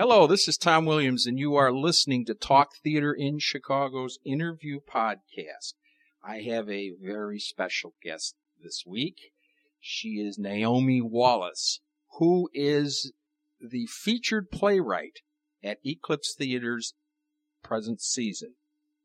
Hello, this is Tom Williams, and you are listening to Talk Theater in Chicago's interview podcast. I have a very special guest this week. She is Naomi Wallace, who is the featured playwright at Eclipse Theater's present season.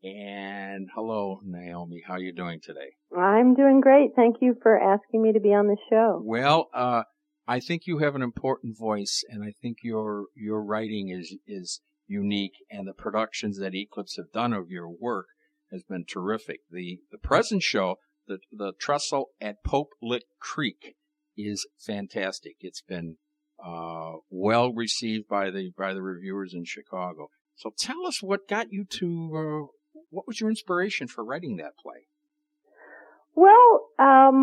And hello, Naomi. How are you doing today? I'm doing great. Thank you for asking me to be on the show. Well, uh, I think you have an important voice, and I think your your writing is is unique, and the productions that Eclipse have done of your work has been terrific. The the present show, the the Trestle at Pope Lick Creek, is fantastic. It's been uh, well received by the by the reviewers in Chicago. So tell us what got you to uh, what was your inspiration for writing that play? Well, um,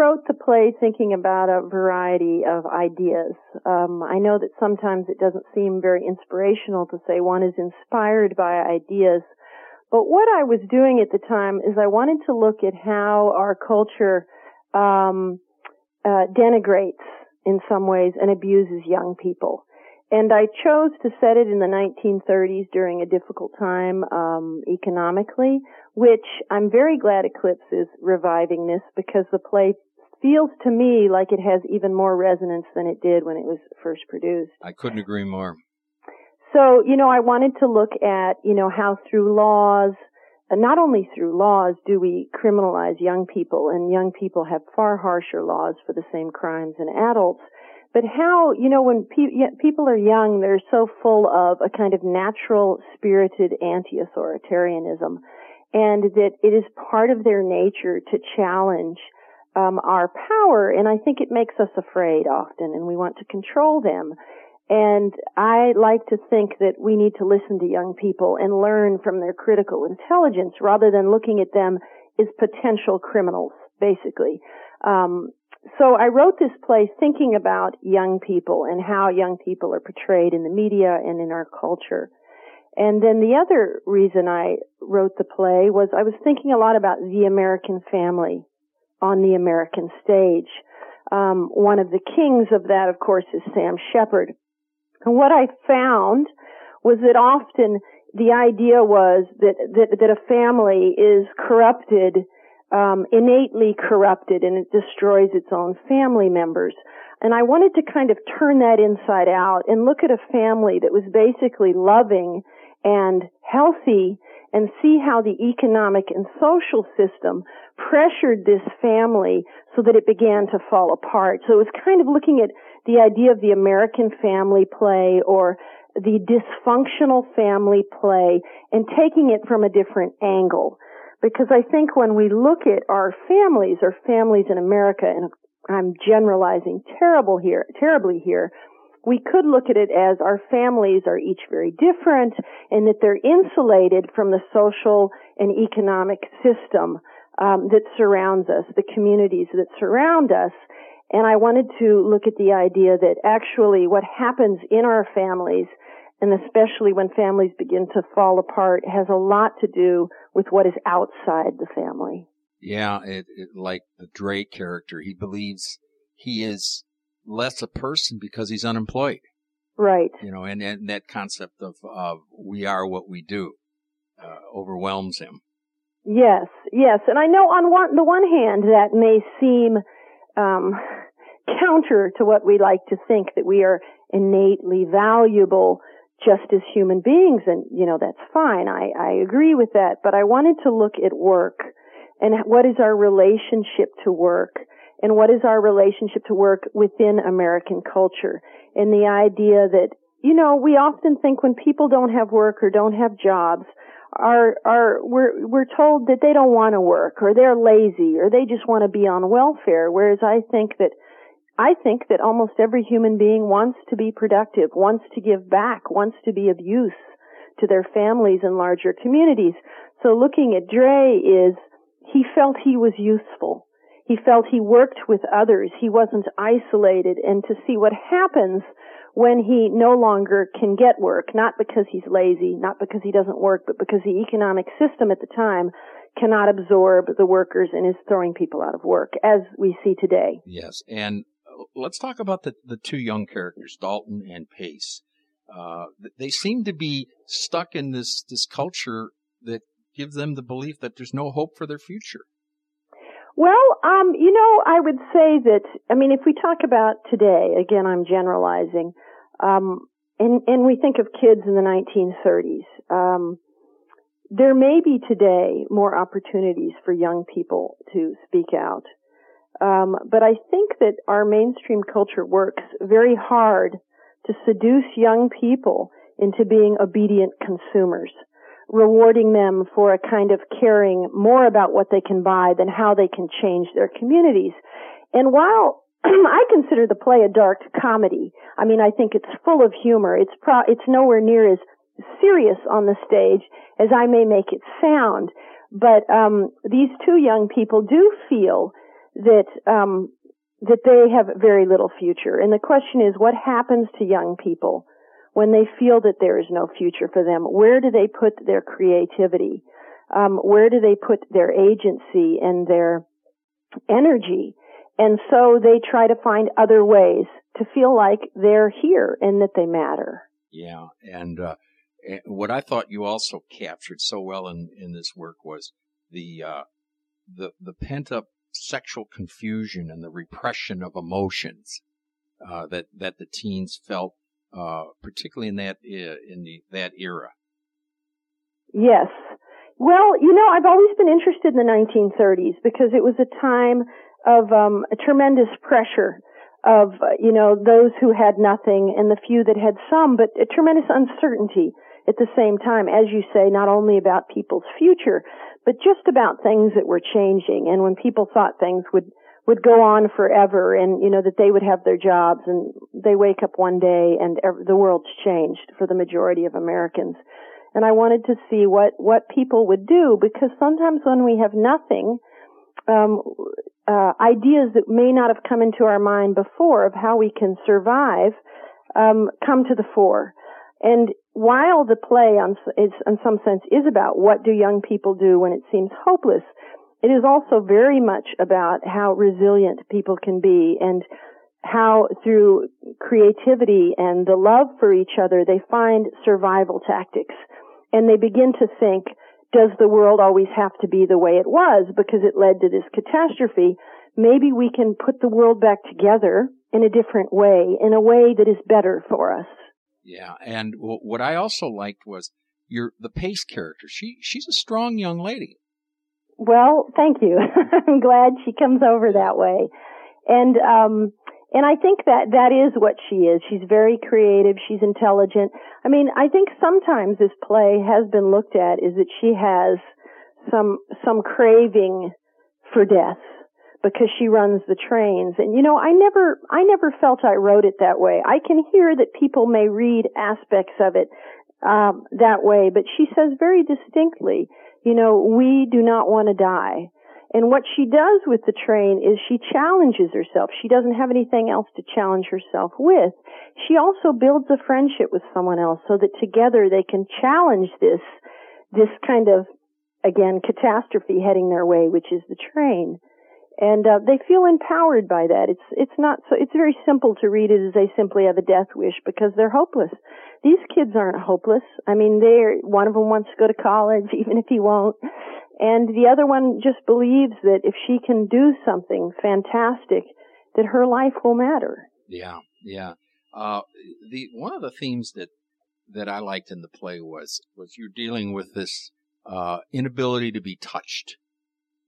wrote the play thinking about a variety of ideas. Um, I know that sometimes it doesn't seem very inspirational to say one is inspired by ideas, but what I was doing at the time is I wanted to look at how our culture um, uh, denigrates in some ways and abuses young people. And I chose to set it in the 1930s during a difficult time um, economically, which I'm very glad Eclipse is reviving this because the play feels to me like it has even more resonance than it did when it was first produced. I couldn't agree more. So, you know, I wanted to look at, you know, how through laws, uh, not only through laws do we criminalize young people, and young people have far harsher laws for the same crimes than adults, but how, you know, when pe- people are young, they're so full of a kind of natural spirited anti-authoritarianism and that it is part of their nature to challenge um, our power and I think it makes us afraid often and we want to control them. And I like to think that we need to listen to young people and learn from their critical intelligence rather than looking at them as potential criminals, basically. Um, so I wrote this play thinking about young people and how young people are portrayed in the media and in our culture. And then the other reason I wrote the play was I was thinking a lot about the American family on the American stage. Um, one of the kings of that, of course, is Sam Shepard. And what I found was that often the idea was that, that, that a family is corrupted um, innately corrupted and it destroys its own family members. And I wanted to kind of turn that inside out and look at a family that was basically loving and healthy and see how the economic and social system pressured this family so that it began to fall apart. So it was kind of looking at the idea of the American family play or the dysfunctional family play and taking it from a different angle. Because I think when we look at our families or families in America, and I'm generalizing terrible here, terribly here, we could look at it as our families are each very different and that they're insulated from the social and economic system um, that surrounds us, the communities that surround us. And I wanted to look at the idea that actually what happens in our families and especially when families begin to fall apart, has a lot to do with what is outside the family. Yeah, it, it, like the Dray character, he believes he is less a person because he's unemployed. Right. You know, and, and that concept of, of we are what we do uh, overwhelms him. Yes, yes, and I know on one, the one hand that may seem um, counter to what we like to think that we are innately valuable just as human beings and you know that's fine i i agree with that but i wanted to look at work and what is our relationship to work and what is our relationship to work within american culture and the idea that you know we often think when people don't have work or don't have jobs are are we're we're told that they don't want to work or they're lazy or they just want to be on welfare whereas i think that I think that almost every human being wants to be productive, wants to give back, wants to be of use to their families and larger communities. So looking at Dray is he felt he was useful. He felt he worked with others. He wasn't isolated and to see what happens when he no longer can get work, not because he's lazy, not because he doesn't work, but because the economic system at the time cannot absorb the workers and is throwing people out of work, as we see today. Yes. And let's talk about the, the two young characters, Dalton and Pace. uh, they seem to be stuck in this this culture that gives them the belief that there's no hope for their future. Well, um, you know, I would say that, I mean, if we talk about today, again, I'm generalizing, um, and, and we think of kids in the 1930s, um, there may be today more opportunities for young people to speak out. Um, but I think that our mainstream culture works very hard to seduce young people into being obedient consumers rewarding them for a kind of caring more about what they can buy than how they can change their communities. And while I consider the play a dark comedy, I mean, I think it's full of humor. It's pro- it's nowhere near as serious on the stage as I may make it sound. But um, these two young people do feel that um, that they have very little future. And the question is, what happens to young people when they feel that there is no future for them? Where do they put their creativity? Um, where do they put their agency and their energy? And so they try to find other ways to feel like they're here and that they matter. Yeah, and uh, what I thought you also captured so well in, in this work was the uh, the the pent up sexual confusion and the repression of emotions uh, that that the teens felt uh, particularly in that in the that era. Yes. Well, you know, I've always been interested in the 1930s because it was a time of um, a tremendous pressure of you know those who had nothing and the few that had some, but a tremendous uncertainty at the same time, as you say, not only about people's future, but just about things that were changing. And when people thought things would would go on forever and, you know, that they would have their jobs and they wake up one day and the world's changed for the majority of Americans. And I wanted to see what, what people would do because sometimes when we have nothing, um, uh, ideas that may not have come into our mind before of how we can survive, um, come to the fore. And while the play on, is, in some sense is about what do young people do when it seems hopeless, it is also very much about how resilient people can be and how through creativity and the love for each other they find survival tactics. And they begin to think does the world always have to be the way it was because it led to this catastrophe? Maybe we can put the world back together in a different way in a way that is better for us. Yeah and what i also liked was your the pace character. She she's a strong young lady well, thank you. I'm glad she comes over that way. And um and I think that that is what she is. She's very creative, she's intelligent. I mean, I think sometimes this play has been looked at is that she has some some craving for death because she runs the trains. And you know, I never I never felt I wrote it that way. I can hear that people may read aspects of it um that way, but she says very distinctly you know, we do not want to die. And what she does with the train is she challenges herself. She doesn't have anything else to challenge herself with. She also builds a friendship with someone else so that together they can challenge this, this kind of, again, catastrophe heading their way, which is the train. And uh, they feel empowered by that. It's it's not so. It's very simple to read it as they simply have a death wish because they're hopeless these kids aren't hopeless. I mean, they're, one of them wants to go to college, even if he won't. And the other one just believes that if she can do something fantastic, that her life will matter. Yeah, yeah. Uh, the, one of the themes that, that I liked in the play was, was you're dealing with this, uh, inability to be touched.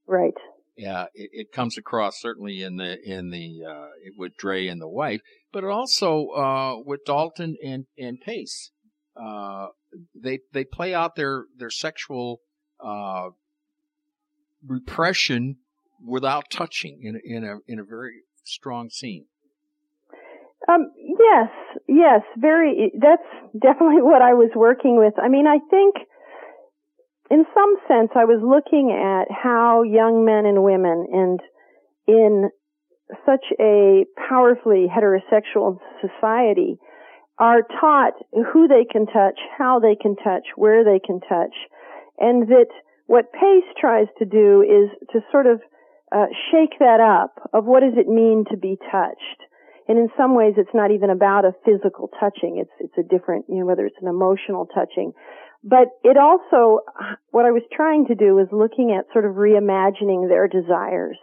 Right yeah, it, it, comes across certainly in the in the uh, with Dray and the wife, but also uh, with Dalton and and Pace. Uh, they they play out their their sexual uh, repression without touching in in a in a very strong scene. Um, yes, yes, very. That's definitely what I was working with. I mean, I think in some sense, I was looking at how young men and women and in such a powerfully heterosexual society are taught who they can touch, how they can touch, where they can touch, and that what Pace tries to do is to sort of uh, shake that up of what does it mean to be touched. And in some ways, it's not even about a physical touching. It's, it's a different, you know, whether it's an emotional touching. But it also, what I was trying to do was looking at sort of reimagining their desires.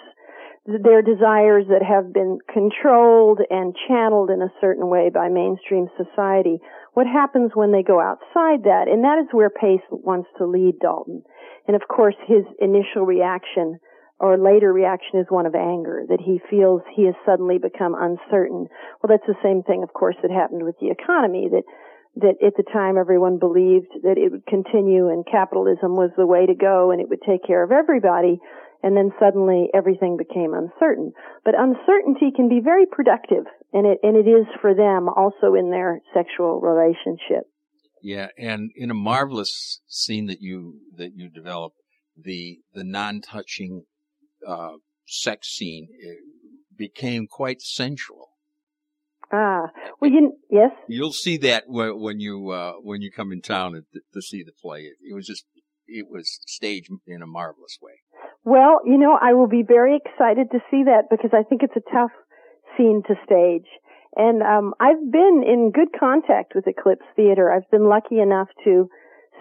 Their desires that have been controlled and channeled in a certain way by mainstream society. What happens when they go outside that? And that is where Pace wants to lead Dalton. And of course, his initial reaction or later reaction is one of anger, that he feels he has suddenly become uncertain. Well, that's the same thing, of course, that happened with the economy, that, that at the time everyone believed that it would continue and capitalism was the way to go and it would take care of everybody. And then suddenly everything became uncertain. But uncertainty can be very productive and it, and it is for them also in their sexual relationship. Yeah. And in a marvelous scene that you, that you developed, the, the non-touching uh, sex scene became quite sensual. Ah, well, you yes. You'll see that when, when you uh, when you come in town to, to see the play. It, it, was just it was staged in a marvelous way. Well, you know, I will be very excited to see that because I think it's a tough scene to stage. And um, I've been in good contact with Eclipse Theater. I've been lucky enough to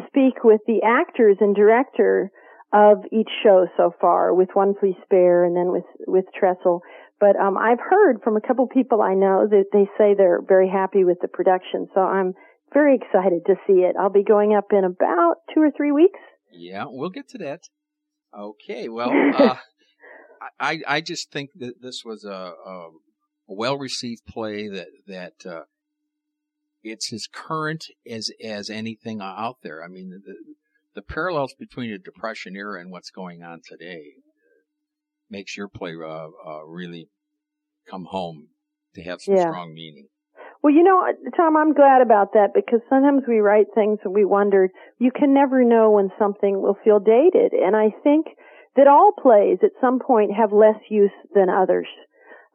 speak with the actors and director of each show so far with One Flea Spare and then with, with Trestle. But, um, I've heard from a couple people I know that they say they're very happy with the production. So I'm very excited to see it. I'll be going up in about two or three weeks. Yeah, we'll get to that. Okay. Well, uh, I, I just think that this was a, a well received play that, that, uh, it's as current as, as anything out there. I mean, the, the parallels between the Depression era and what's going on today makes your play uh, uh, really come home to have some yeah. strong meaning. Well, you know, Tom, I'm glad about that because sometimes we write things and we wonder, you can never know when something will feel dated. And I think that all plays at some point have less use than others.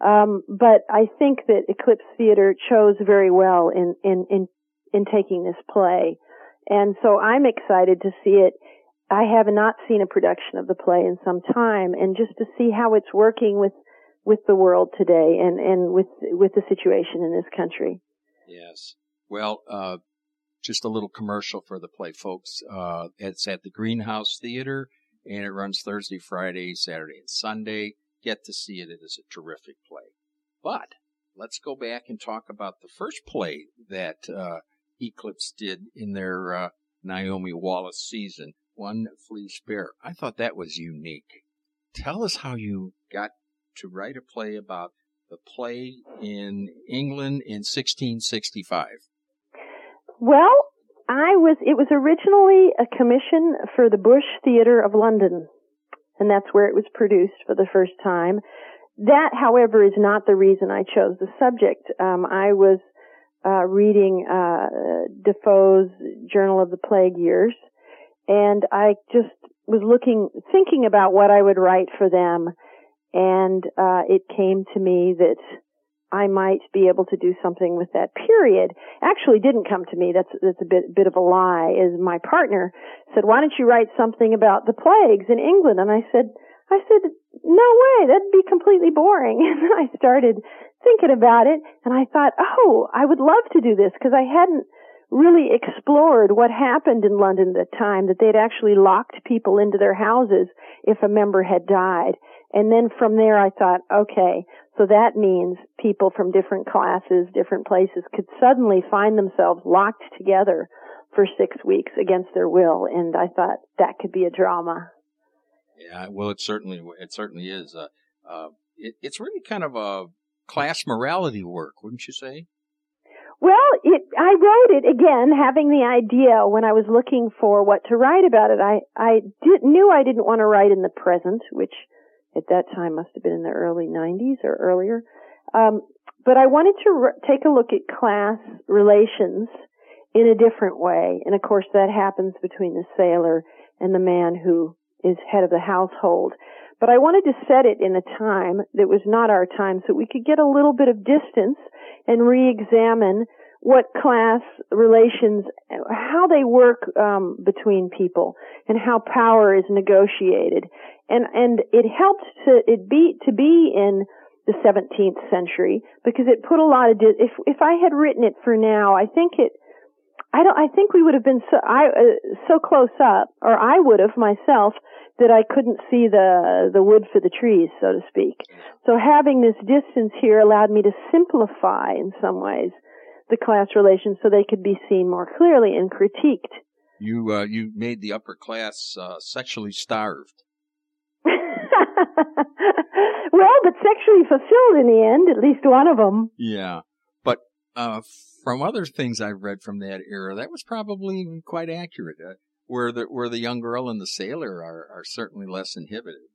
Um, but I think that Eclipse Theater chose very well in, in, in, in taking this play. And so I'm excited to see it. I have not seen a production of the play in some time and just to see how it's working with, with the world today and, and with, with the situation in this country. Yes. Well, uh, just a little commercial for the play, folks. Uh, it's at the Greenhouse Theater and it runs Thursday, Friday, Saturday, and Sunday. Get to see it. It is a terrific play. But let's go back and talk about the first play that, uh, Eclipse did in their uh, Naomi Wallace season, One Flea Spare. I thought that was unique. Tell us how you got to write a play about the play in England in 1665. Well, I was, it was originally a commission for the Bush Theatre of London, and that's where it was produced for the first time. That, however, is not the reason I chose the subject. Um, I was uh, reading uh, Defoe's Journal of the Plague Years, and I just was looking, thinking about what I would write for them, and uh, it came to me that I might be able to do something with that period. Actually, didn't come to me. That's that's a bit bit of a lie. Is my partner said, "Why don't you write something about the plagues in England?" And I said, "I said, no way. That'd be completely boring." And I started thinking about it and I thought, oh, I would love to do this because I hadn't really explored what happened in London at the time, that they'd actually locked people into their houses if a member had died. And then from there I thought, okay, so that means people from different classes, different places could suddenly find themselves locked together for six weeks against their will. And I thought that could be a drama. Yeah, well, it certainly, it certainly is. Uh, uh, it, it's really kind of a, class morality work, wouldn't you say? Well, it, I wrote it again, having the idea when I was looking for what to write about it. I, I did, knew I didn't want to write in the present, which at that time must have been in the early 90s or earlier. Um, but I wanted to re- take a look at class relations in a different way. And of course that happens between the sailor and the man who is head of the household. But I wanted to set it in a time that was not our time so we could get a little bit of distance and re-examine what class relations, how they work um, between people, and how power is negotiated. And and it helped to it be to be in the 17th century because it put a lot of if if I had written it for now, I think it I don't I think we would have been so I uh, so close up or I would have myself that I couldn't see the the wood for the trees, so to speak. So having this distance here allowed me to simplify in some ways the class relations so they could be seen more clearly and critiqued. You uh, you made the upper class uh, sexually starved. well, but sexually fulfilled in the end, at least one of them. Yeah, uh, from other things I've read from that era, that was probably quite accurate. Uh, where the where the young girl and the sailor are are certainly less inhibited.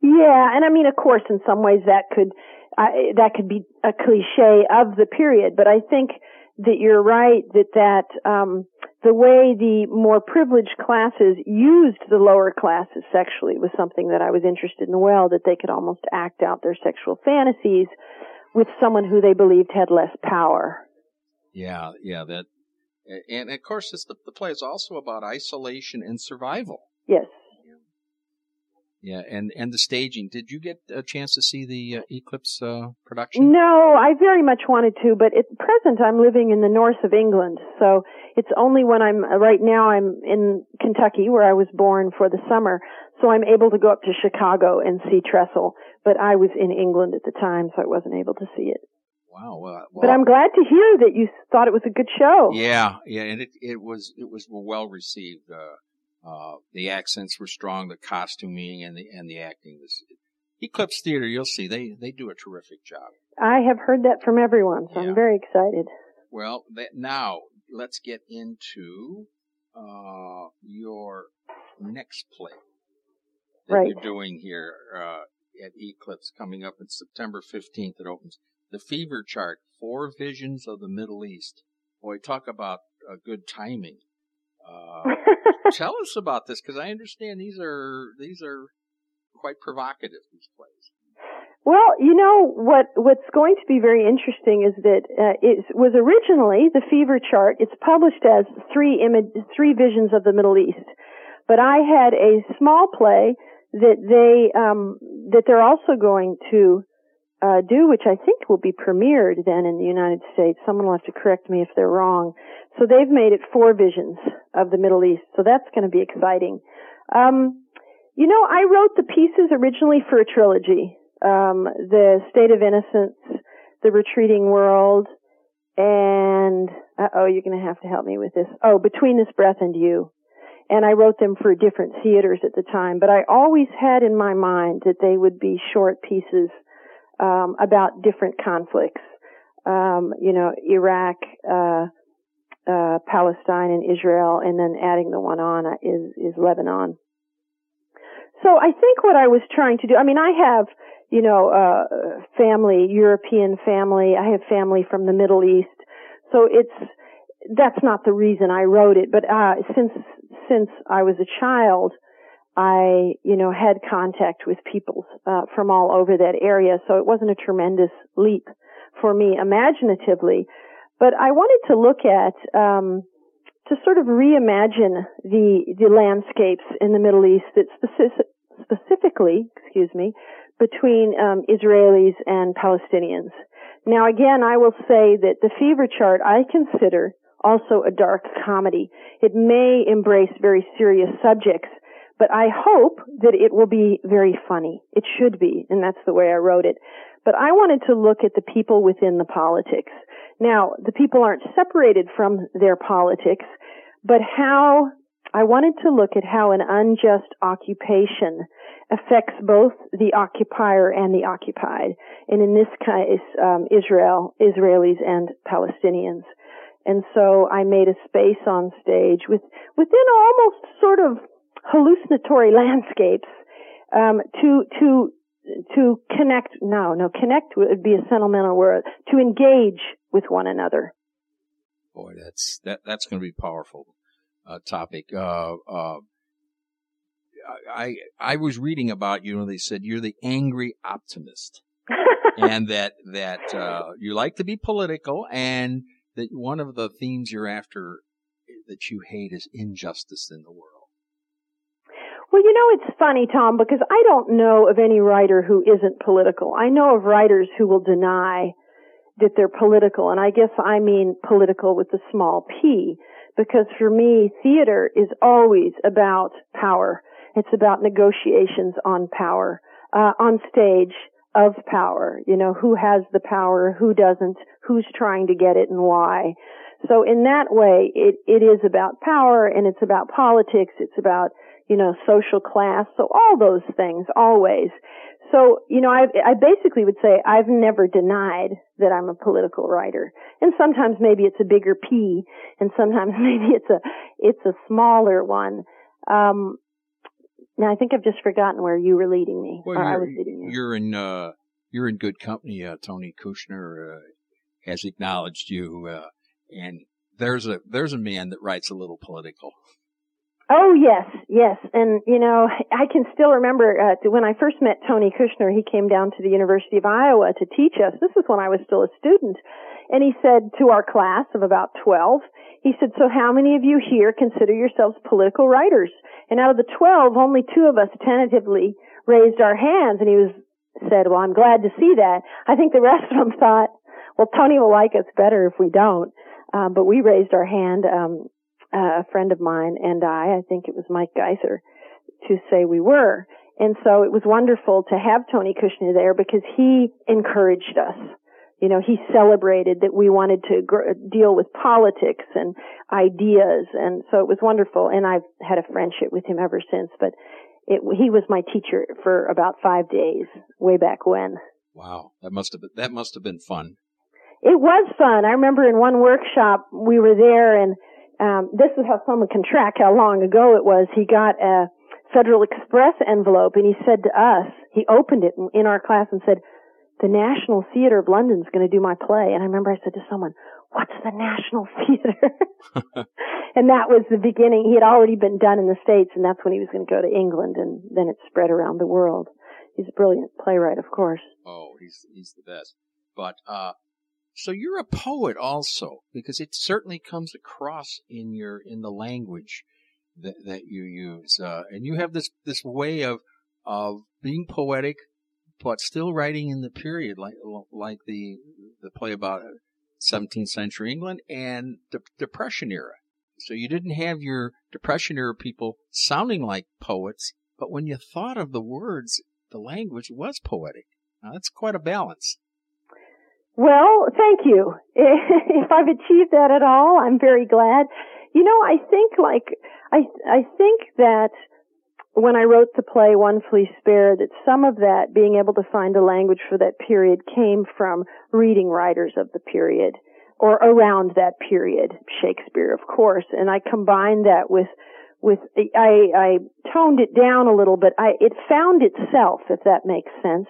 Yeah, and I mean, of course, in some ways that could uh, that could be a cliche of the period, but I think that you're right that that um, the way the more privileged classes used the lower classes sexually was something that I was interested in well, that they could almost act out their sexual fantasies with someone who they believed had less power. Yeah, yeah, that, and of course, the, the play is also about isolation and survival. Yes. Yeah, and and the staging. Did you get a chance to see the uh, Eclipse uh, production? No, I very much wanted to, but at present I'm living in the north of England, so it's only when I'm right now I'm in Kentucky where I was born for the summer, so I'm able to go up to Chicago and see Trestle. But I was in England at the time, so I wasn't able to see it. Wow. Well, but I'm glad to hear that you thought it was a good show. Yeah, yeah, and it it was it was well received. Uh, uh, the accents were strong, the costuming and the and the acting was. Eclipse Theater, you'll see they they do a terrific job. I have heard that from everyone, so yeah. I'm very excited. Well, that, now let's get into uh, your next play that right. you're doing here uh, at Eclipse coming up in September 15th. It opens the Fever Chart: Four Visions of the Middle East. Boy, talk about a good timing. Uh, tell us about this because I understand these are these are quite provocative. These plays. Well, you know what what's going to be very interesting is that uh, it was originally the fever chart. It's published as three image three visions of the Middle East, but I had a small play that they um, that they're also going to uh, do, which I think will be premiered then in the United States. Someone will have to correct me if they're wrong. So they've made it four visions of the Middle East. So that's going to be exciting. Um, you know, I wrote the pieces originally for a trilogy. Um, the State of Innocence, The Retreating World, and, oh, you're going to have to help me with this. Oh, Between This Breath and You. And I wrote them for different theaters at the time, but I always had in my mind that they would be short pieces um, about different conflicts. Um, you know, Iraq, uh, uh, Palestine, and Israel, and then adding the one on is is Lebanon. So I think what I was trying to do. I mean, I have you know uh, family, European family. I have family from the Middle East. So it's that's not the reason I wrote it, but uh, since since I was a child, I, you know, had contact with people uh, from all over that area, so it wasn't a tremendous leap for me imaginatively. But I wanted to look at um, to sort of reimagine the the landscapes in the Middle East that specific, specifically, excuse me, between um, Israelis and Palestinians. Now, again, I will say that the fever chart I consider also a dark comedy. It may embrace very serious subjects, but I hope that it will be very funny. It should be, and that's the way I wrote it. But I wanted to look at the people within the politics. Now, the people aren't separated from their politics, but how I wanted to look at how an unjust occupation affects both the occupier and the occupied, and in this case, um, Israel, Israelis and Palestinians. And so I made a space on stage with within almost sort of hallucinatory landscapes um, to to to connect. No, no, connect would be a sentimental word. To engage with one another. Boy, that's that that's going to be powerful uh, topic. Uh, uh, I I was reading about you, and they said you're the angry optimist, and that that uh, you like to be political, and that one of the themes you're after that you hate is injustice in the world. Well, you know, it's funny, Tom, because I don't know of any writer who isn't political. I know of writers who will deny that they're political, and I guess I mean political with a small p, because for me, theater is always about power. It's about negotiations on power, uh, on stage of power. You know, who has the power, who doesn't, who's trying to get it and why. So in that way, it, it is about power and it's about politics. It's about, you know, social class. So all those things always. So, you know, I, I basically would say I've never denied that I'm a political writer. And sometimes maybe it's a bigger P and sometimes maybe it's a, it's a smaller one. Um, now I think I've just forgotten where you were leading me. Well, I was leading you. you're in, uh, you're in good company. Uh, Tony Kushner, uh, has acknowledged you, uh, and there's a, there's a man that writes a little political. Oh yes, yes, and you know I can still remember uh, when I first met Tony Kushner. He came down to the University of Iowa to teach us. This is when I was still a student, and he said to our class of about twelve, he said, "So how many of you here consider yourselves political writers?" And out of the twelve, only two of us tentatively raised our hands, and he was said, "Well, I'm glad to see that." I think the rest of them thought, "Well, Tony will like us better if we don't." Um, but we raised our hand. Um, uh, a friend of mine and I, I think it was Mike Geiser, to say we were. And so it was wonderful to have Tony Kushner there because he encouraged us. You know, he celebrated that we wanted to gr- deal with politics and ideas. And so it was wonderful. And I've had a friendship with him ever since, but it, he was my teacher for about five days way back when. Wow. That must have been, that must have been fun. It was fun. I remember in one workshop we were there and um, this is how someone can track how long ago it was. He got a Federal Express envelope and he said to us, he opened it in our class and said, the National Theatre of London's going to do my play. And I remember I said to someone, what's the National Theatre? and that was the beginning. He had already been done in the States and that's when he was going to go to England and then it spread around the world. He's a brilliant playwright, of course. Oh, he's, he's the best. But, uh, so you're a poet also, because it certainly comes across in your in the language that that you use, uh, and you have this this way of of being poetic, but still writing in the period, like like the the play about 17th century England and the Depression era. So you didn't have your Depression era people sounding like poets, but when you thought of the words, the language was poetic. Now that's quite a balance. Well, thank you. if I've achieved that at all, I'm very glad. You know, I think like, I, I think that when I wrote the play One Flea Spare, that some of that, being able to find a language for that period came from reading writers of the period or around that period, Shakespeare, of course, and I combined that with with I I toned it down a little but I it found itself if that makes sense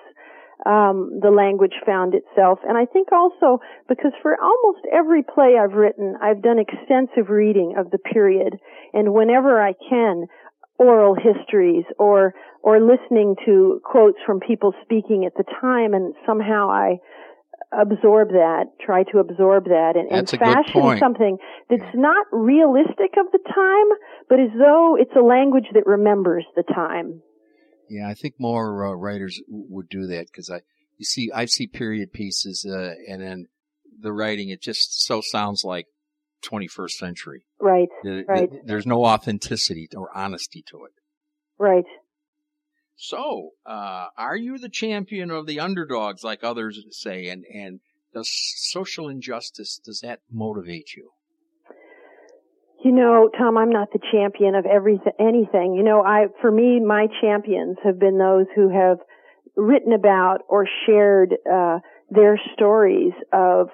um, the language found itself. And I think also because for almost every play I've written, I've done extensive reading of the period, and whenever I can, oral histories or or listening to quotes from people speaking at the time, and somehow I absorb that, try to absorb that, and, and fashion something that's not realistic of the time, but as though it's a language that remembers the time. Yeah, I think more uh, writers would do that because I, you see, I see period pieces, uh, and then the writing, it just so sounds like 21st century. Right. The, right. The, there's no authenticity or honesty to it. Right. So, uh, are you the champion of the underdogs, like others say, and and does social injustice does that motivate you? You know, Tom, I'm not the champion of everything, anything. You know, I, for me, my champions have been those who have written about or shared, uh, their stories of,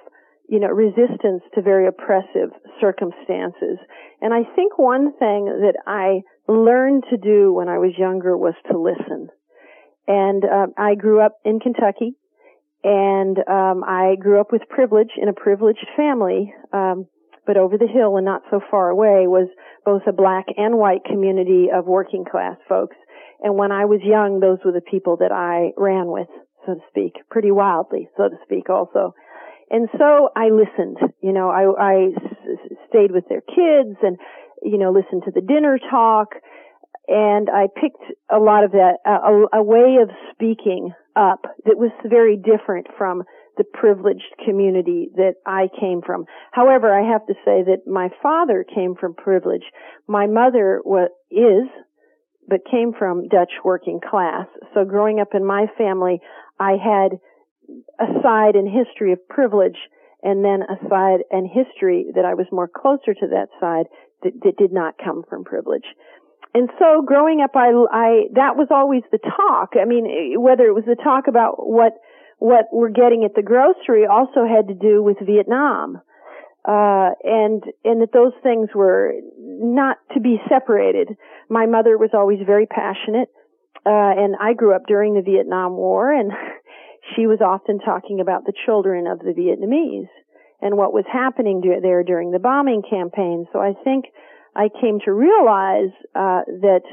you know, resistance to very oppressive circumstances. And I think one thing that I learned to do when I was younger was to listen. And, uh, I grew up in Kentucky and, um, I grew up with privilege in a privileged family. Um, but over the hill and not so far away was both a black and white community of working class folks. And when I was young, those were the people that I ran with, so to speak, pretty wildly, so to speak also. And so I listened, you know, I, I s- stayed with their kids and, you know, listened to the dinner talk. and I picked a lot of that, a, a way of speaking up that was very different from the privileged community that I came from. However, I have to say that my father came from privilege. My mother was, is, but came from Dutch working class. So growing up in my family, I had a side in history of privilege and then a side and history that I was more closer to that side that, that did not come from privilege and so growing up, I, I, that was always the talk. I mean, whether it was the talk about what, what we're getting at the grocery also had to do with Vietnam. Uh, and, and that those things were not to be separated. My mother was always very passionate, uh, and I grew up during the Vietnam War and she was often talking about the children of the Vietnamese and what was happening there during the bombing campaign. So I think I came to realize uh, that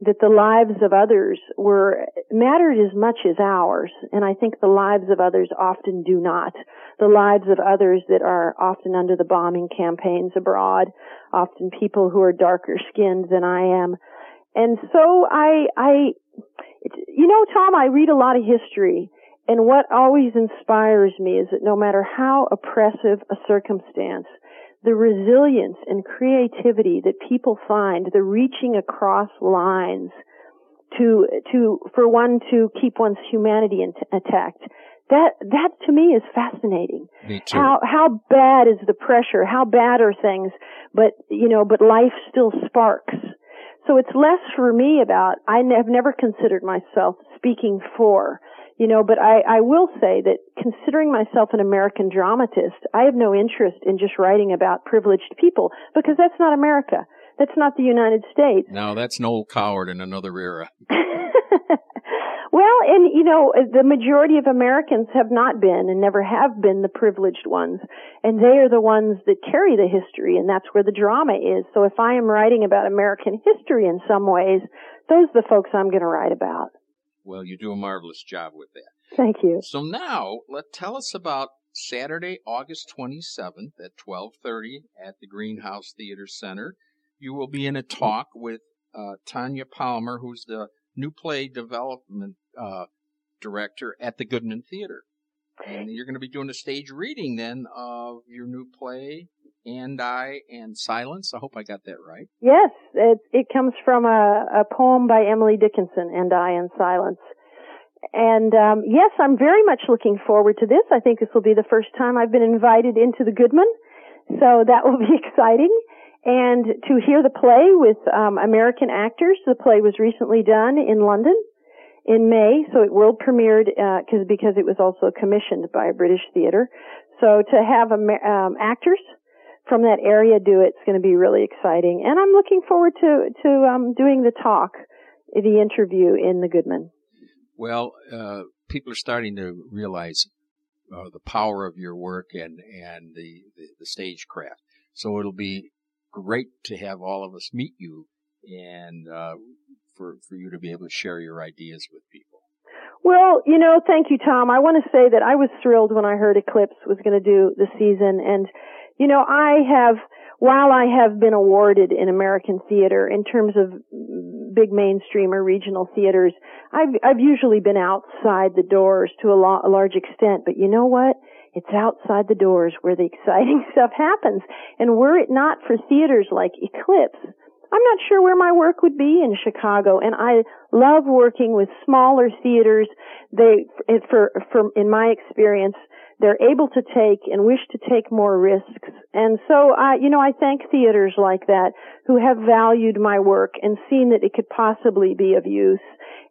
that the lives of others were mattered as much as ours, and I think the lives of others often do not. The lives of others that are often under the bombing campaigns abroad, often people who are darker skinned than I am, and so I, I, you know, Tom, I read a lot of history, and what always inspires me is that no matter how oppressive a circumstance, the resilience and creativity that people find, the reaching across lines to, to, for one to keep one's humanity intact. That, that to me is fascinating. Me too. How, how bad is the pressure? How bad are things? But, you know, but life still sparks. So it's less for me about, I have never considered myself speaking for you know, but I, I will say that considering myself an American dramatist, I have no interest in just writing about privileged people because that's not America. That's not the United States. No, that's Noel Coward in another era. well, and you know, the majority of Americans have not been and never have been the privileged ones. And they are the ones that carry the history and that's where the drama is. So if I am writing about American history in some ways, those are the folks I'm going to write about. Well, you do a marvelous job with that. Thank you. So now, let tell us about Saturday, August 27th at 12:30 at the Greenhouse Theater Center. You will be in a talk with uh, Tanya Palmer, who's the new play development uh, director at the Goodman Theater. And you're going to be doing a stage reading then of your new play, and I and Silence. I hope I got that right. Yes, it, it comes from a, a poem by Emily Dickinson, And I and Silence. And um, yes, I'm very much looking forward to this. I think this will be the first time I've been invited into the Goodman, so that will be exciting. And to hear the play with um, American actors, the play was recently done in London in May, so it world premiered uh, cause, because it was also commissioned by a British theater. So to have um, actors from that area do it. It's going to be really exciting. And I'm looking forward to, to um, doing the talk, the interview in the Goodman. Well, uh, people are starting to realize uh, the power of your work and, and the, the, the stagecraft. So it'll be great to have all of us meet you and uh, for, for you to be able to share your ideas with people. Well, you know, thank you, Tom. I want to say that I was thrilled when I heard Eclipse was going to do the season and you know, I have, while I have been awarded in American theater in terms of big mainstream or regional theaters, I've, I've usually been outside the doors to a, lo- a large extent, but you know what? It's outside the doors where the exciting stuff happens. And were it not for theaters like Eclipse, I'm not sure where my work would be in Chicago. And I love working with smaller theaters. They, for, for, in my experience, they're able to take and wish to take more risks. And so I, you know, I thank theaters like that who have valued my work and seen that it could possibly be of use.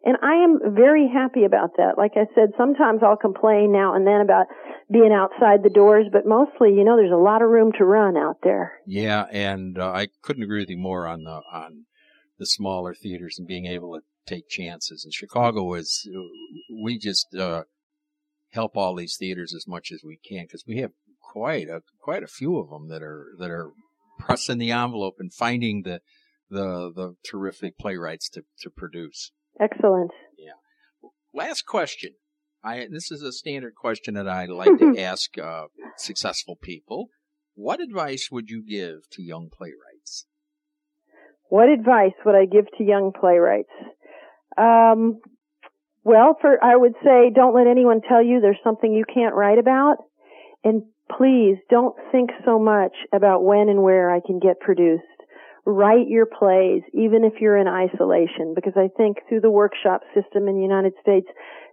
And I am very happy about that. Like I said, sometimes I'll complain now and then about being outside the doors, but mostly, you know, there's a lot of room to run out there. Yeah, and uh, I couldn't agree with you more on the on the smaller theaters and being able to take chances. And Chicago is, we just uh, help all these theaters as much as we can because we have quite a quite a few of them that are that are pressing the envelope and finding the the the terrific playwrights to to produce. Excellent. Yeah. Last question. I this is a standard question that I like to ask uh, successful people. What advice would you give to young playwrights? What advice would I give to young playwrights? Um, well, for I would say, don't let anyone tell you there's something you can't write about, and please don't think so much about when and where I can get produced. Write your plays, even if you're in isolation, because I think through the workshop system in the United States,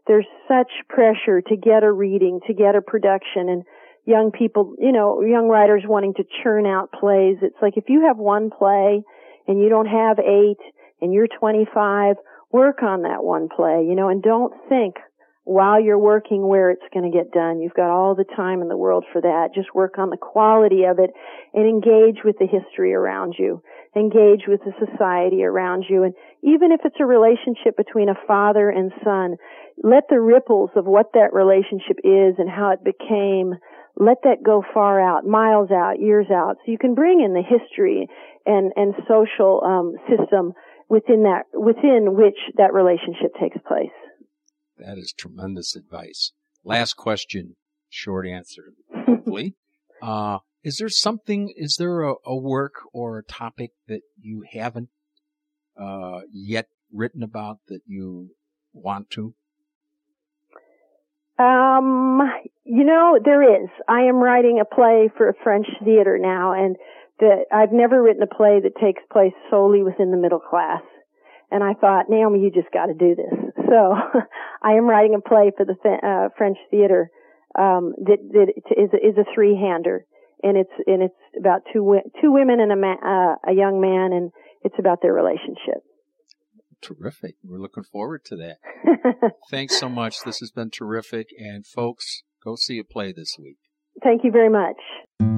there's such pressure to get a reading, to get a production, and young people, you know, young writers wanting to churn out plays. It's like if you have one play and you don't have eight and you're 25, work on that one play, you know, and don't think while you're working where it's going to get done. You've got all the time in the world for that. Just work on the quality of it and engage with the history around you. Engage with the society around you. And even if it's a relationship between a father and son, let the ripples of what that relationship is and how it became, let that go far out, miles out, years out. So you can bring in the history and, and social um, system within that, within which that relationship takes place. That is tremendous advice. Last question, short answer, hopefully. uh, is there something, is there a, a, work or a topic that you haven't uh, yet written about that you want to? Um, you know, there is. I am writing a play for a French theater now, and the, I've never written a play that takes place solely within the middle class. And I thought, Naomi, you just got to do this. So I am writing a play for the uh, French theater um, that, that is, is a three-hander, and it's and it's about two two women and a man, uh, a young man, and it's about their relationship. Terrific. We're looking forward to that. Thanks so much. This has been terrific, and folks, go see a play this week. Thank you very much.